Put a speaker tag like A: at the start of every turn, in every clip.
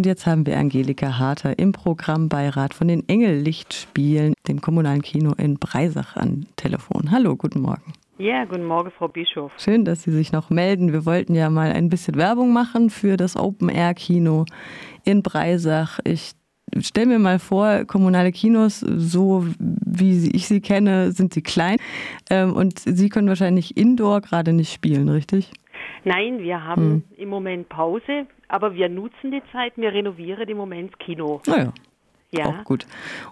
A: Und jetzt haben wir Angelika Harter im Programmbeirat von den Engellichtspielen, dem kommunalen Kino in Breisach, an Telefon. Hallo, guten Morgen.
B: Ja, guten Morgen, Frau Bischof.
A: Schön, dass Sie sich noch melden. Wir wollten ja mal ein bisschen Werbung machen für das Open-Air-Kino in Breisach. Ich stelle mir mal vor, kommunale Kinos, so wie ich sie kenne, sind sie klein. Ähm, und Sie können wahrscheinlich indoor gerade nicht spielen, richtig?
B: Nein, wir haben hm. im Moment Pause, aber wir nutzen die Zeit, wir renovieren im Moment das Kino.
A: Naja, ja. Auch gut.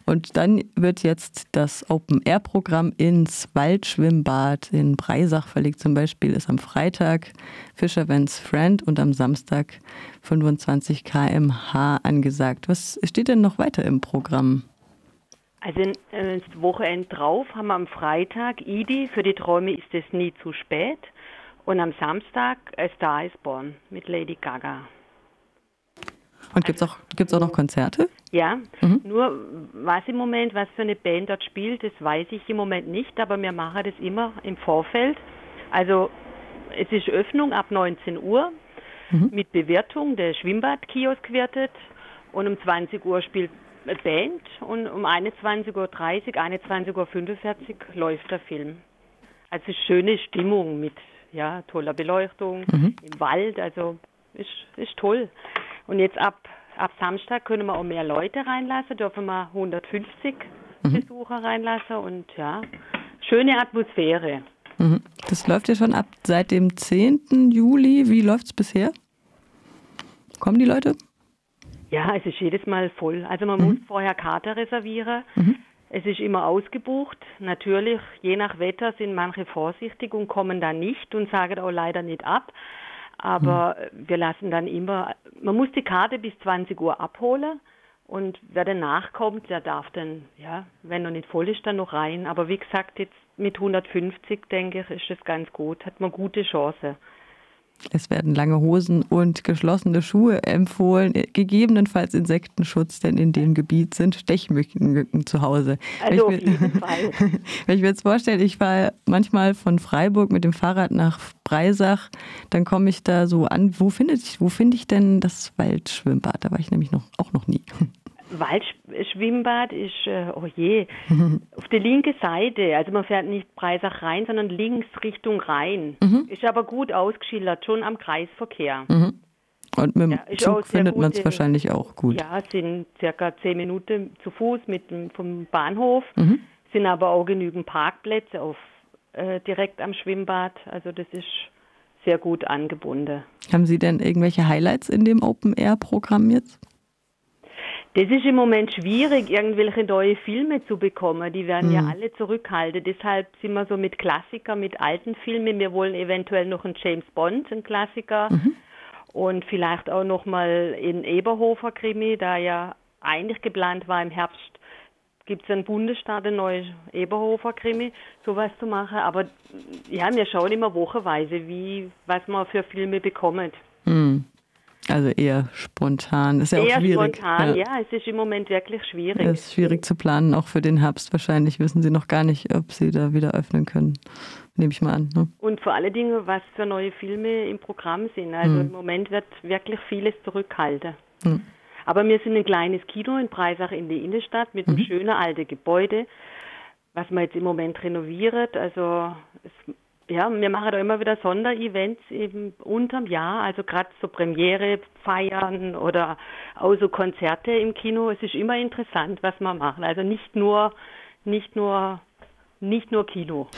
A: Und dann wird jetzt das Open-Air-Programm ins Waldschwimmbad in Breisach verlegt. Zum Beispiel ist am Freitag Fisherman's Friend und am Samstag 25 km/h angesagt. Was steht denn noch weiter im Programm?
B: Also äh, das Wochenende drauf haben wir am Freitag Idi, für die Träume ist es nie zu spät. Und am Samstag A Star is Born mit Lady Gaga.
A: Und gibt es auch, gibt's auch noch Konzerte?
B: Ja, mhm. nur was im Moment, was für eine Band dort spielt, das weiß ich im Moment nicht, aber wir machen das immer im Vorfeld. Also es ist Öffnung ab 19 Uhr mhm. mit Bewertung, der Schwimmbadkiosk wirtet und um 20 Uhr spielt eine Band und um 21.30 Uhr, 21.45 Uhr läuft der Film. Also schöne Stimmung mit ja, toller Beleuchtung mhm. im Wald, also ist, ist toll. Und jetzt ab, ab Samstag können wir auch mehr Leute reinlassen, dürfen wir 150 mhm. Besucher reinlassen und ja, schöne Atmosphäre.
A: Mhm. Das läuft ja schon ab seit dem 10. Juli. Wie läuft es bisher? Kommen die Leute?
B: Ja, es ist jedes Mal voll. Also man mhm. muss vorher Karte reservieren. Es ist immer ausgebucht. Natürlich, je nach Wetter sind manche vorsichtig und kommen dann nicht und sagen auch leider nicht ab. Aber mhm. wir lassen dann immer, man muss die Karte bis 20 Uhr abholen und wer danach kommt, der darf dann, ja, wenn er nicht voll ist, dann noch rein. Aber wie gesagt, jetzt mit 150, denke ich, ist das ganz gut, hat man gute Chance.
A: Es werden lange Hosen und geschlossene Schuhe empfohlen, gegebenenfalls Insektenschutz, denn in dem Gebiet sind Stechmücken zu Hause.
B: Also auf jeden Fall.
A: Wenn ich mir jetzt vorstelle, ich fahre manchmal von Freiburg mit dem Fahrrad nach Breisach, dann komme ich da so an. Wo finde ich, wo finde ich denn das Waldschwimmbad? Da war ich nämlich noch, auch noch nie.
B: Waldschwimmbad ist, äh, oh je, auf der linken Seite. Also man fährt nicht Breisach rein, sondern links Richtung Rhein. Mhm. Ist aber gut ausgeschildert, schon am Kreisverkehr.
A: Mhm. Und mit dem ja, Zug findet man es wahrscheinlich auch gut.
B: Ja, sind circa zehn Minuten zu Fuß mit dem, vom Bahnhof. Mhm. Sind aber auch genügend Parkplätze auf, äh, direkt am Schwimmbad. Also das ist sehr gut angebunden.
A: Haben Sie denn irgendwelche Highlights in dem Open-Air-Programm jetzt?
B: Das ist im Moment schwierig, irgendwelche neue Filme zu bekommen. Die werden mhm. ja alle zurückhalten. Deshalb sind wir so mit Klassiker, mit alten Filmen. Wir wollen eventuell noch einen James Bond, einen Klassiker. Mhm. Und vielleicht auch noch mal in Eberhofer Krimi, da ja eigentlich geplant war im Herbst gibt es einen Bundesstaat, ein neues Eberhofer Krimi, sowas zu machen. Aber ja, wir schauen immer wochenweise, wie, was man für Filme bekommt.
A: Mhm. Also eher spontan. Ist ja eher auch schwierig.
B: spontan, ja. ja. Es ist im Moment wirklich schwierig.
A: Es ist schwierig zu planen, auch für den Herbst wahrscheinlich. Wissen Sie noch gar nicht, ob Sie da wieder öffnen können. Nehme ich mal an. Ne?
B: Und vor allen Dingen, was für neue Filme im Programm sind. Also hm. im Moment wird wirklich vieles zurückhalten. Hm. Aber wir sind ein kleines Kino in Breisach in der Innenstadt mit einem mhm. schönen alten Gebäude, was man jetzt im Moment renoviert. Also es ja, wir machen da immer wieder Sonderevents eben unterm Jahr, also gerade so Premiere feiern oder auch so Konzerte im Kino. Es ist immer interessant, was wir machen. Also nicht nur, nicht nur, nicht nur Kino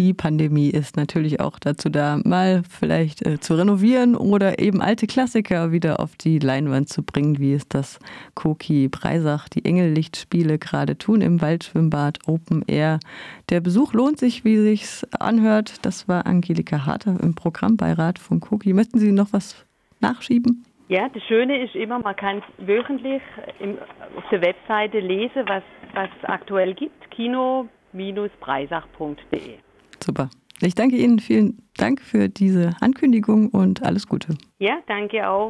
A: die Pandemie ist natürlich auch dazu da, mal vielleicht äh, zu renovieren oder eben alte Klassiker wieder auf die Leinwand zu bringen, wie es das Koki Breisach, die Engellichtspiele gerade tun im Waldschwimmbad Open Air. Der Besuch lohnt sich, wie sich's anhört. Das war Angelika Harter im Programmbeirat von Koki. Möchten Sie noch was nachschieben?
B: Ja, das Schöne ist immer, man kann wöchentlich im, auf der Webseite lesen, was es aktuell gibt. Kino-breisach.de
A: Super. Ich danke Ihnen. Vielen Dank für diese Ankündigung und alles Gute.
B: Ja, danke auch.